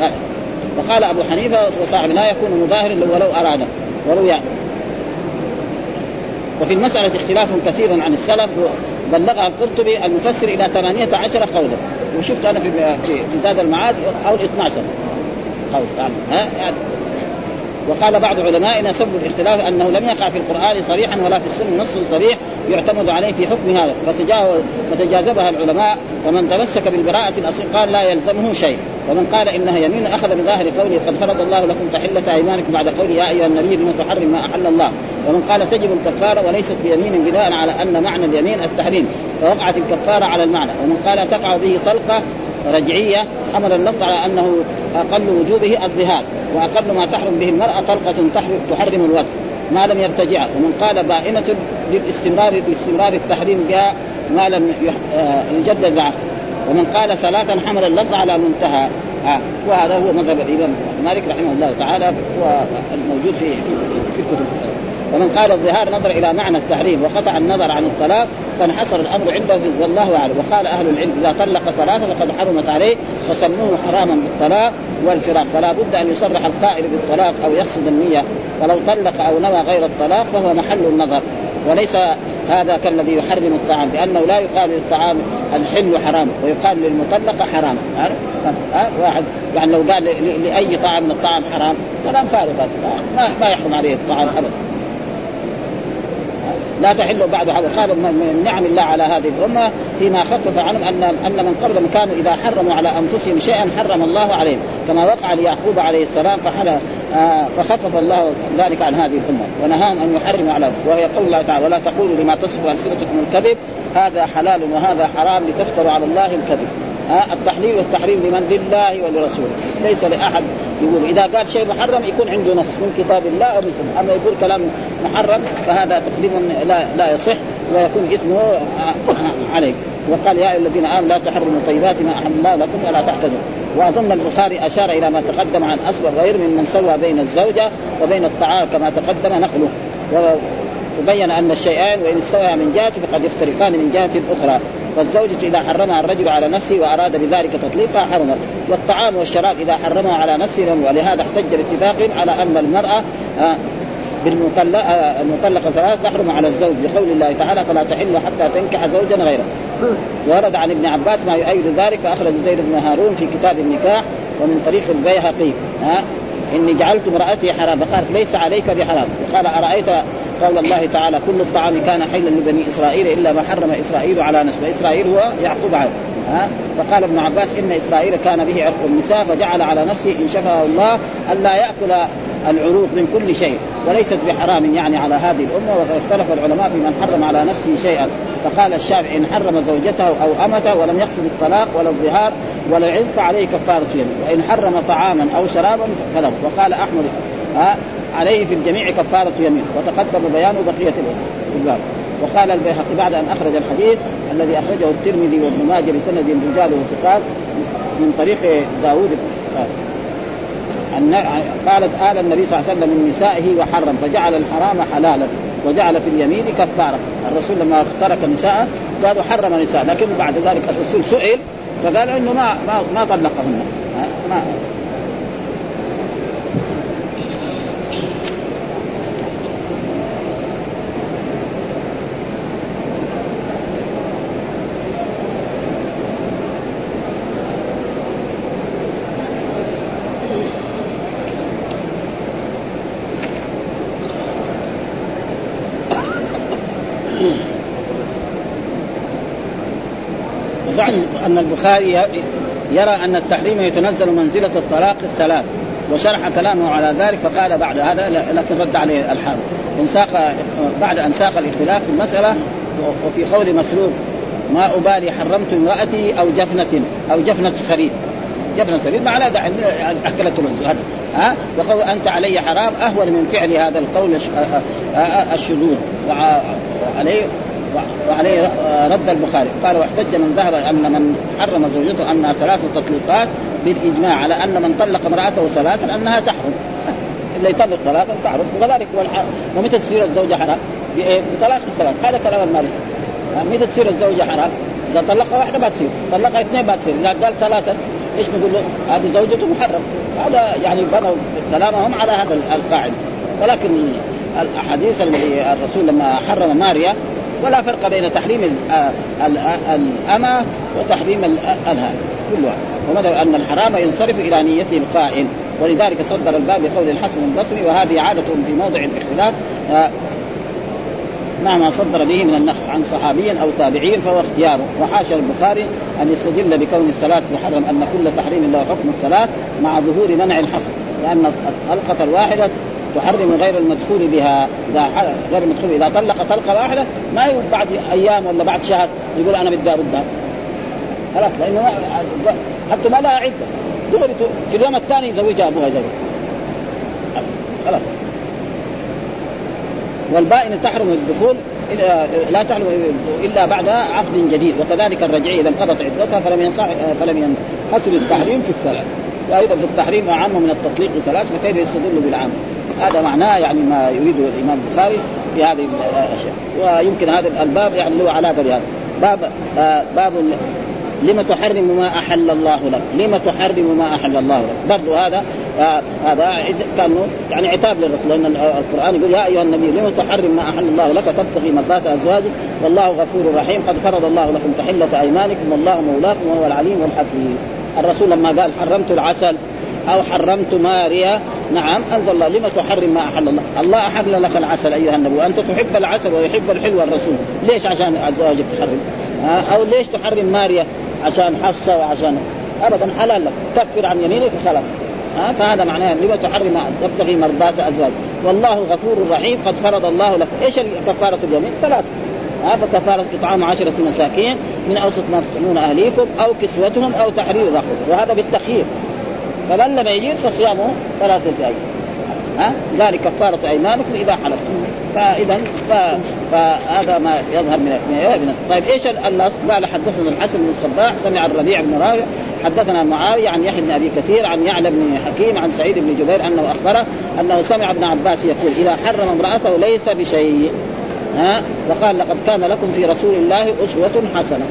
وقال أبو حنيفة وصاحب لا يكون مظاهرا ولو أراد. وروي وفي المسألة اختلاف كثير عن السلف بلغها القرطبي المفسر إلى 18 قولا. وشفت أنا في في زاد المعاد حول 12 قول يعني ها؟ يعني. وقال بعض علمائنا سبب الاختلاف أنه لم يقع في القرآن صريحا ولا في السنة نص صريح يعتمد عليه في حكم هذا. فتجاوز العلماء ومن تمسك بالبراءة الأصيل قال لا يلزمه شيء. ومن قال إنها يمين أخذ بظاهر قوله قد فرض الله لكم تحلة أيمانكم بعد قوله يا أيها النبي لم تحرم ما أحل الله. ومن قال تجب الكفارة وليست بيمين بناء على أن معنى اليمين التحريم. فوقعت الكفارة على المعنى. ومن قال تقع به طلقة رجعية حمل اللفظ على أنه أقل وجوبه الظهار وأقل ما تحرم به المرأة طلقة تحرم الوجه. ما لم يرتجع. ومن قال بائنة للاستمرار باستمرار التحريم بها ما لم آه، يجدد العقد ومن قال ثلاثا حمل اللفظ على منتهى. آه. وهذا هو مذهب الإمام مالك رحمه الله تعالى والموجود في في, في الكتب ومن قال الظهار نظر إلى معنى التحريم وقطع النظر عن الطلاق فانحصر الأمر عنده والله أعلم. وقال أهل العلم إذا طلق ثلاثة فقد حرمت عليه فسموه حراما بالطلاق والفراق. فلا بد أن يصرح القائل بالطلاق أو يقصد النية. فلو طلق أو نوى غير الطلاق فهو محل النظر. وليس هذا كالذي يحرم الطعام لأنه لا يقال للطعام الحل حرام ويقال للمطلقه حرام. ها؟ واحد يعني لو قال لأي طعام من الطعام حرام كلام فارغ. ما يحرم عليه الطعام ابدا. لا تحل بعد هذا. قال من نعم الله على هذه الأمة فيما خفف عنهم ان أن من قبلهم كانوا إذا حرموا على أنفسهم شيئا حرم الله عليهم. كما وقع ليعقوب عليه السلام فحل آه فخفف الله ذلك عن هذه الأمة. ونهاهم أن يحرموا على وهي قول الله تعالى ولا تقولوا لما تصف ألسنتكم الكذب هذا حلال وهذا حرام لتفتروا على الله الكذب. التحليل والتحريم لمن؟ لله ولرسوله. ليس لأحد يقول. إذا قال شيء محرم يكون عنده نص من كتاب الله أو من سنة. أما يقول كلام محرم فهذا تقديم لا لا يصح ويكون إثمه عليك. وقال يا أيها الذين آمنوا لا تحرموا طيبات ما أحل الله لكم ولا تعتدوا. وأظن البخاري أشار إلى ما تقدم عن اسباب غير ممن سوى بين الزوجة وبين الطعام كما تقدم نقله. وبين أن الشيئان وإن استوى من جهة فقد يفترقان من جهة أخرى. فالزوجة إذا حرمها الرجل على نفسه وأراد بذلك تطليقها حرمت. والطعام والشراب إذا حرمها على نفسه ولهذا احتج باتفاقهم على أن المرأة آه، بالمطلقة آه، المطلقة ثلاث تحرم على الزوج بقول الله تعالى فلا تحل حتى تنكح زوجا غيره. ورد عن ابن عباس ما يؤيد ذلك فأخرج زيد بن هارون في كتاب النكاح ومن طريق البيهقي. ها إني جعلت امرأتي حرام. فقالت ليس عليك بحرام. وقال أرأيت قول الله تعالى كل الطعام كان حلا لبني إسرائيل إلا ما حرم إسرائيل على نفسه إسرائيل هو يعقوب عليه. ها؟ فقال ابن عباس إن إسرائيل كان به عرق النساء فجعل على نفسه إن شفاه الله ألا يأكل العروق من كل شيء وليست بحرام يعني على هذه الأمة. واختلف العلماء في من حرم على نفسه شيئا. فقال الشافعي إن حرم زوجته أو أمته ولم يقصد الطلاق ولا الظهار ولا العلم فعليه كفارة وإن حرم طعاما أو شرابا فله. وقال أحمد ها؟ عليه في الجميع كفارة يمين. وتقدم بيان بقية الباب وقال البيهقي بعد أن أخرج الحديث الذي أخرجه الترمذي وابن ماجه بسند رجال وثقات من طريق داوود قالت آل النبي صلى الله عليه وسلم من نسائه وحرم فجعل الحرام حلالا وجعل في اليمين كفارة. الرسول لما ترك نساءه قالوا حرم نساء لكن بعد ذلك الرسول سئل فقال إنه ما ما ما طلقهن. ما البخاري يرى أن التحريم يتنزل منزلة الطلاق الثلاث وشرح كلامه على ذلك فقال بعد هذا لكن رد عليه الحال. إن ساق بعد أن ساق الاختلاف في المسألة وفي قول مسروق ما أبالي حرمت امرأتي أو جفنة أو جفنة سرير جفنة سرير ما على داعي أكلت هذا. ها؟ وقول أنت علي حرام أهون من فعل هذا القول الشذوذ. وعليه وعليه رد البخاري. قال واحتج من ذهب أن من حرم زوجته انها ثلاث تطليقات بالإجماع على أن من طلق امرأته ثلاثا أنها تحرم. (laughs) اللي يطلق ثلاثا تحرم وكذلك ومتى تصير الزوجة حرام؟ بطلاق الثلاث هذا كلام المالك متى تصير الزوجة حرام؟ إذا طلقها واحدة ما تصير، طلقها اثنين ما تصير، إذا قال ثلاثة إيش نقول؟ له؟ هذه زوجته محرم، هذا يعني بنوا كلامهم على هذا القاعدة، ولكن الأحاديث الرسول لما حرم ماريا ولا فرق بين تحريم الأمة وتحريم الهاء كلها. ومدى أن الحرام ينصرف إلى نيته القائل ولذلك صدر الباب بقول الحسن البصري وهذه عادتهم في موضع الاختلاف مع ما صدر به من النقل عن صحابي أو تابعي فهو اختياره وحاشا البخاري أن يستدل بكون الصلاة تحرم أن كل تحريم له حكم الصلاة مع ظهور منع الحصر لأن الطلقه الواحده تحرم غير المدخول بها. إذا غير المدخول إذا طلق طلقة واحدة ما بعد أيام ولا بعد شهر يقول أنا بدي اردها خلاص لأنه حتى ما لها عدة. دغري في اليوم الثاني يزوجها أبوها زوج خلاص. والبائن تحرم الدخول لا تحرم إلا بعد عقد جديد. وكذلك الرجعيه إذا انقضت عدتها فلم ينصح فلم ينحصر التحريم في الثلاث وأيضا في التحريم أعم من التطليق ثلاث فكيف يستدل بالعام؟ هذا معناه يعني ما يريده الإمام البخاري في هذه الأشياء ويمكن هذا الباب يعني له علاقة بهذا باب آه باب لما تحرم ما أحل الله لك؟ لما تحرم ما أحل الله لك؟ برضو هذا آه هذا كان يعني عتاب للرسول لأن القرآن يقول يا أيها النبي لما تحرم ما أحل الله لك تبتغي مرضات أزواجك والله غفور رحيم قد فرض الله لكم تحلة أيمانكم والله مولاكم وهو العليم الحكيم. الرسول لما قال حرمت العسل أو حرمت ماريا نعم. أنزل الله. لما تحرم ما أحل الله. الله أحل لك العسل أيها النبي. وأنت تحب العسل ويحب الحلو الرسول ليش؟ عشان زواجك تحرم. أو ليش تحرم ماريا عشان حفصة وعشان ابدا حلال لك. كفر عن يمينك وخلاص. ها فهذا معناه لما تحرم تبتغي مرضات ازواج والله غفور رحيم. قد فرض الله لك. إيش كفاره اليمين؟ ثلاث. ها فكفارة إطعام عشرة مساكين من أوسط ما تطعمون أهليكم أو كسوتهم أو تحرير رقبة وهذا بالتخيير. فمن لم يجد فصيامه ثلاثة أيام. ها؟ ذلك كفارة أيمانكم إذا حلفتم. فإذا فهذا ما يظهر من من طيب إيش النص؟ قال حدثنا الحسن بن الصباح سمع الربيع بن رافع حدثنا معاوية عن يحيى بن أبي كثير عن يعلى بن حكيم عن سعيد بن جبير أنه أخبره أنه سمع ابن عباس يقول إذا حرم امرأته ليس بشيء. ها؟ وقال لقد كان لكم في رسول الله أسوة حسنة.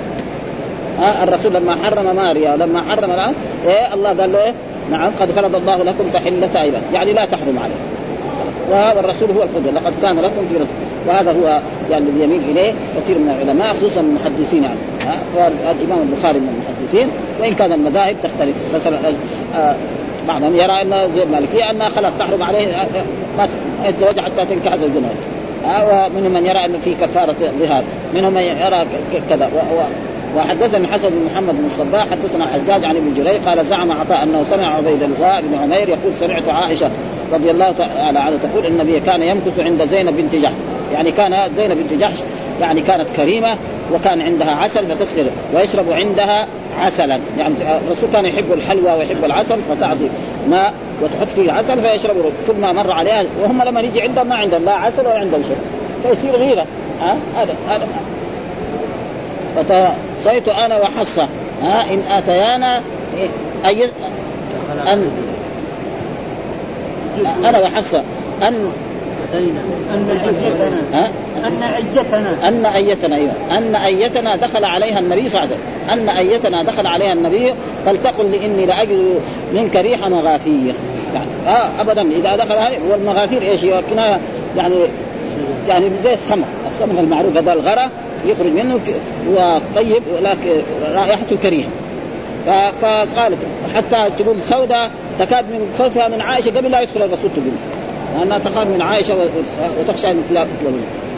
ها؟ الرسول لما حرم ماريا لما حرم الآن إيه؟ الله قال له إيه؟ نعم قد فرض الله لكم تحلة أيضا. يعني لا تحرم عليه. وهذا الرسول هو الفضل. لقد كان لكم في رسول. وهذا هو يعني الذي يميل إليه كثير من العلماء خصوصا المحدثين يعني. الإمام البخاري من المحدثين. وإن كان المذاهب تختلف. مثلا آه بعضهم يرى أن زي المالكيه انها خلاص تحرم عليه آه، ما يتزوج حتى تنكح الزنا آه ومنهم من يرى انه في كفارة ظهار. منهم من يرى كذا. وحدثني الحسن بن محمد بن الصباح حدثنا حجاج عن ابن جرير قال زعم عطاء أنه سمع عبيد الله بن عمير يقول سمعت عائشة رضي الله تعالى عنها تقول إن النبي كان يمكث عند زينب بنت جحش. يعني كان زينب بنت جحش يعني كانت كريمة وكان عندها عسل فتسقر ويشرب عندها عسلا. يعني الرسول كان يحب الحلوى ويحب العسل فتعطي ماء وتحط فيه عسل فيشرب كل ما مر عليها وهم لما يجي عندهم ما عندهم لا عسل ولا عندهم شيء فيصير غيرة. ها؟ هذا هذا فصيت أنا وحصة. ها إن آتيانا أي أن أنا وحصة. أن أن أيتنا. أن أيتنا. أن أيتنا أيوة. أن أيتنا دخل عليها النبي صلى الله عليه وسلم. أن أيتنا دخل عليها النبي فلتقل لإني لأجد منك ريح مغافية يعني آه أبدا. إذا دخل عليه والمغافير إيش؟ هي كناية يعني يعني زي السمك. السمك المعروف هذا الغرة يخرج منه وطيب ولكن رائحته كريهة. فقالت حتى تقول سوداء تكاد من خوفها من عائشة قبل لا يدخل الرسول تقول. لأنها تخاف من عائشة وتخشى ان لا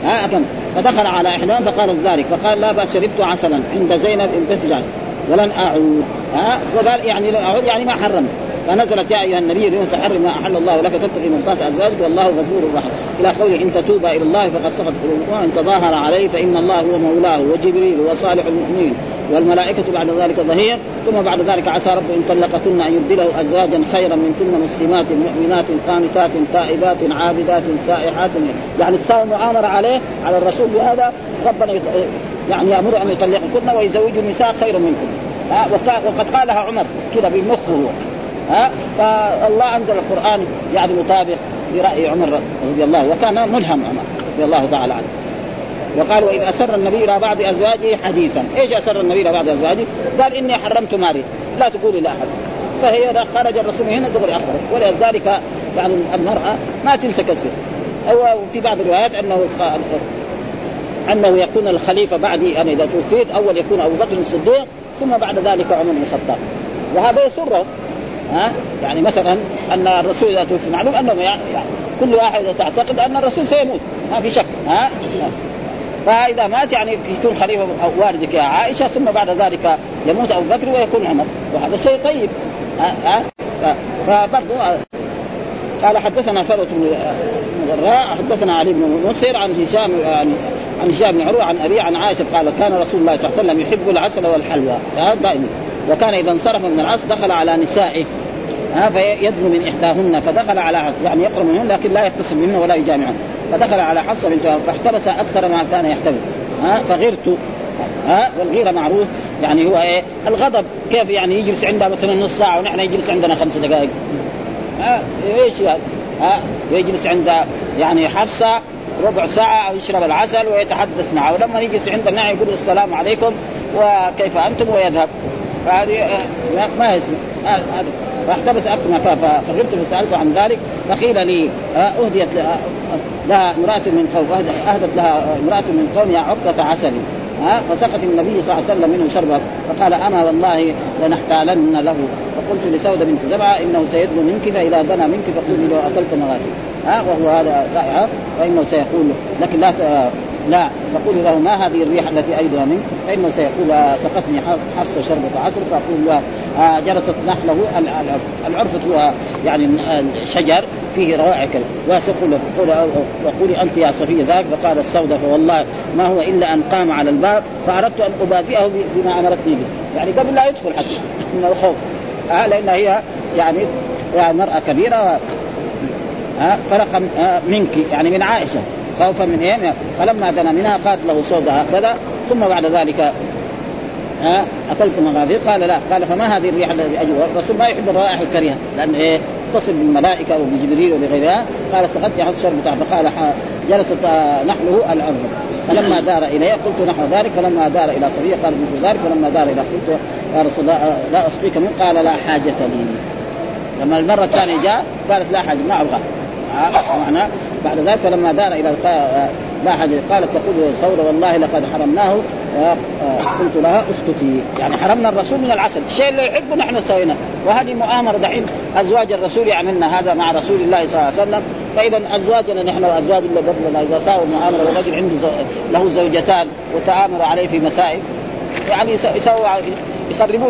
ها فدخل على احداهم فقالت ذلك فقال لا بأس شربت عسلا عند زينب بنت ولن أعود. ها وقال يعني لن أعود يعني ما حرمت. فنزلت يا أيها النبي لم تحرم ما أحل الله لك تبتغي مرضات أزواجك والله غفور رحيم. إلى قوله إن تتوبا إلى الله فقد سقط قلوبكما وإن تظاهر عليه فإن الله هو مولاه وجبريل وصالح المؤمنين. والملائكة بعد ذلك ظهير. ثم بعد ذلك عسى رب إن طلقكن أن يبدله أزواجا خيرا منكن مسلمات مؤمنات قانتات تائبات عابدات سائحات. يعني تساوي معامرة عليه على الرسول بهذا. ربنا يعني يأمر أن يطلقكن ويزوج النساء خيرا منكن. وقد قالها عمر كذا بمخه ها فالله أنزل القرآن يعني مطابق برأي عمر رضي الله وكان ملهم عمر رضي الله تعالى عنه وقال وإذ أسر النبي إلى بعض أزواجه حديثا، إيش أسر النبي إلى بعض أزواجه؟ قال إني حرمت ماري، لا تقولي لأحد. فهي خرج الرسول هنا دغري اخبرت، ولذلك يعني المرأة ما تمسك السر. أو في بعض الروايات أنه أنه يكون الخليفة بعدي أنا إذا توفيت أول يكون أبو بكر الصديق ثم بعد ذلك عمر بن الخطاب. وهذا يسره ها؟ يعني مثلا أن الرسول إذا توفي معلوم انه يعني كل واحد تعتقد أن الرسول سيموت ما في شك ها؟ فإذا مات يعني يكون خليفة أو والدك يا عائشة ثم بعد ذلك يموت أبو بكر ويكون عمر. وهذا شيء طيب ها؟ ها؟ فبرضه قال حدثنا فروة بن غراء حدثنا علي بن مسهر عن هشام يعني عن هشام بن عروة عن ابي عن عائشة قال كان رسول الله صلى الله عليه وسلم يحب العسل والحلوى. دائما. وكان إذا انصرف من العصر دخل على نسائه ها فيدنو من إحداهن فدخل على يعني يقرب منهن لكن لا يتصل منهن ولا يجامعهن. فدخل على حصه بنت فاحتبس أكثر ما كان يحتبس ها فغرت ها والغيرة معروف يعني هو إيه الغضب كيف يعني يجلس عندها مثلا نص ساعة ونحن يجلس عندنا خمس دقائق؟ ها إيش هذا ها يجلس عند يعني حفصة ربع ساعة أو يشرب العسل ويتحدث معه ولما يجلس عندنا يقول السلام عليكم وكيف أنتم؟ ويذهب. فهذه آه، ما يسمع هذا فاحتبس أكثر فغبت فسالته عن ذلك فقيل لي آه، أهديت لها امرأة من قوم أهدت لها امرأة من قوم يا عقبه ها فسقط النبي صلى الله عليه وسلم منه شربة. فقال أما والله لنحتالن له. فقلت لسودة بنت زبعة إنه سيدنو منك فإذا دنا منك فقولي لو أكلت مغافي ها وهو هذا رائعة فإنه سيقول لكن لا لا فقول له ما هذه الريح التي اجدها منك؟ فإنه سيقول سقتني حفصه شربة عصر فأقول له آه جلست نحله العرف العرف هو يعني شجر فيه روائع وسيقول له وقولي أنت يا صفية ذاك؟ فقال السوداء فوالله ما هو إلا أن قام على الباب فأردت أن أبادئه بما أمرتني به. يعني قبل لا يدخل حتى من الخوف آه لأن هي يعني يعني مرأة كبيرة آه فرق آه منك يعني من عائشة. خوفا من إيه؟ فلما دنا منها قالت له سودة هكذا ثم بعد ذلك ها أكلت مغادير قال لا قال فما هذه الريح التي اجوا الرسول ما يحب الروائح الكريهة لأن إيه؟ تصل بالملائكة وبجبريل وبغيرها. قال سقطت حص الشرب بتاعه فقال جلست نحله الأرض. فلما دار إلي قلت نحو ذلك. فلما دار إلى صبيه قال مثل ذلك. فلما دار إلى قلت يا رسول الله لا اسقيك من؟ قال لا حاجة لي. لما المرة الثانية جاء قالت لا حاجة ما أبغى. معناه بعد ذلك فلما دار إلى لا حاجة قالت تقول سوره والله لقد حرمناه قلت لها اسكتي. يعني حرمنا الرسول من العسل. الشيء اللي يحبه نحن سويناه وهذه مؤامرة دحين أزواج الرسول يعملنا هذا مع رسول الله صلى الله عليه وسلم. فإذا أزواجنا نحن وأزواج اللي قبلنا إذا ساووا مؤامرة والرجل عنده له زوجتان وتامروا عليه في مسائل يعني يسووا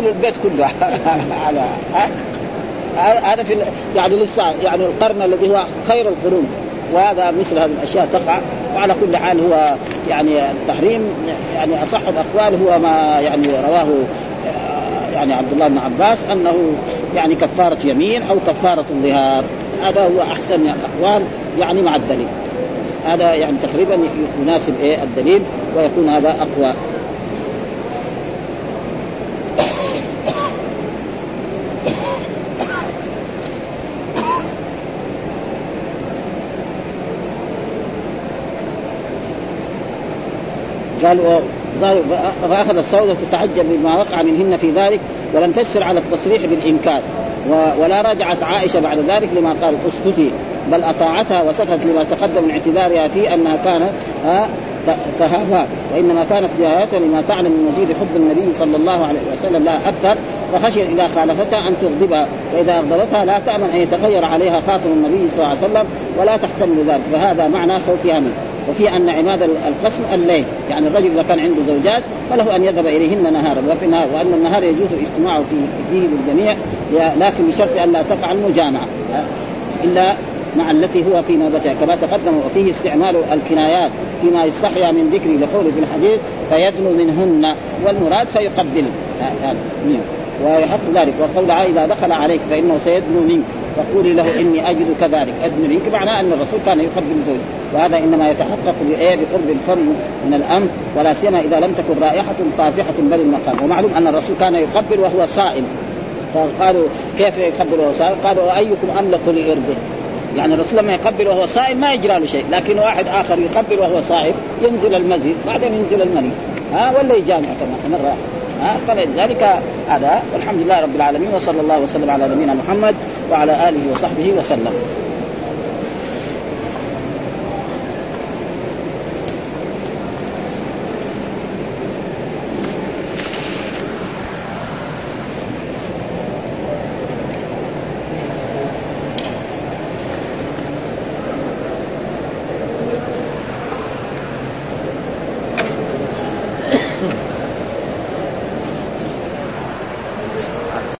له البيت كله. (laughs) على هذا في يعني لسه يعني القرن الذي هو خير القرون. وهذا مثل هذه الأشياء تقع. وعلى كل حال هو يعني التحريم يعني أصح الأقوال هو ما يعني رواه يعني عبد الله بن عباس أنه يعني كفارة يمين أو كفارة ظهار هذا هو أحسن الأقوال يعني مع الدليل. هذا يعني تقريبا يناسب إيه الدليل ويكون هذا أقوى. قال فاخذت سوده تتعجب بما وقع منهن في ذلك ولم تسر على التصريح بالإنكار. ولا رجعت عائشة بعد ذلك لما قال اسكتي بل أطاعتها وسكت لما تقدم من اعتذارها في أنها كانت تهابها وإنما كانت جايتها لما تعلم من مزيد حب النبي صلى الله عليه وسلم لها أكثر فخشيت إذا خالفتها أن تغضبها وإذا أغضبتها لا تأمن أن يتغير عليها خاتم النبي صلى الله عليه وسلم ولا تحتمل ذلك. فهذا معنى خوفها منه. وفي أن عماد القسم الليل يعني الرجل إذا كان عنده زوجات فله أن يذهب إليهن نهارا وفي النهار وأن النهار يجوز الاجتماع فيه بالجميع لكن بشرط أن لا تقع المجامعة إلا مع التي هو في نوبتها. كما تقدم وفيه استعمال الكنايات فيما يستحيا من ذكر لقول في الحديث فيدنو منهن والمراد فيقبل. يعني ويحق ذلك. وقول إذا دخل عليك فإنه سيدنو منك. فقولي له إني أجد كذلك. منك معناه أن الرسول كان يقبل زوجه وهذا إنما يتحقق بقرب الفم من الأنف ولا سيما إذا لم تكن رائحة طافحة بل المقام. ومعلوم أن الرسول كان يقبل وهو صائم. فقالوا كيف يقبل وهو صائم؟ قالوا وايكم أملك لارضه يعني الرسول لما يقبل وهو صائم ما يجرى له شيء لكن واحد آخر يقبل وهو صائم ينزل المزيد بعدين ينزل المني. ها ولا يجامع كمان مره ها فلذلك هذا والحمد لله رب العالمين وصلى الله وسلم على نبينا محمد وعلى آله وصحبه وسلم.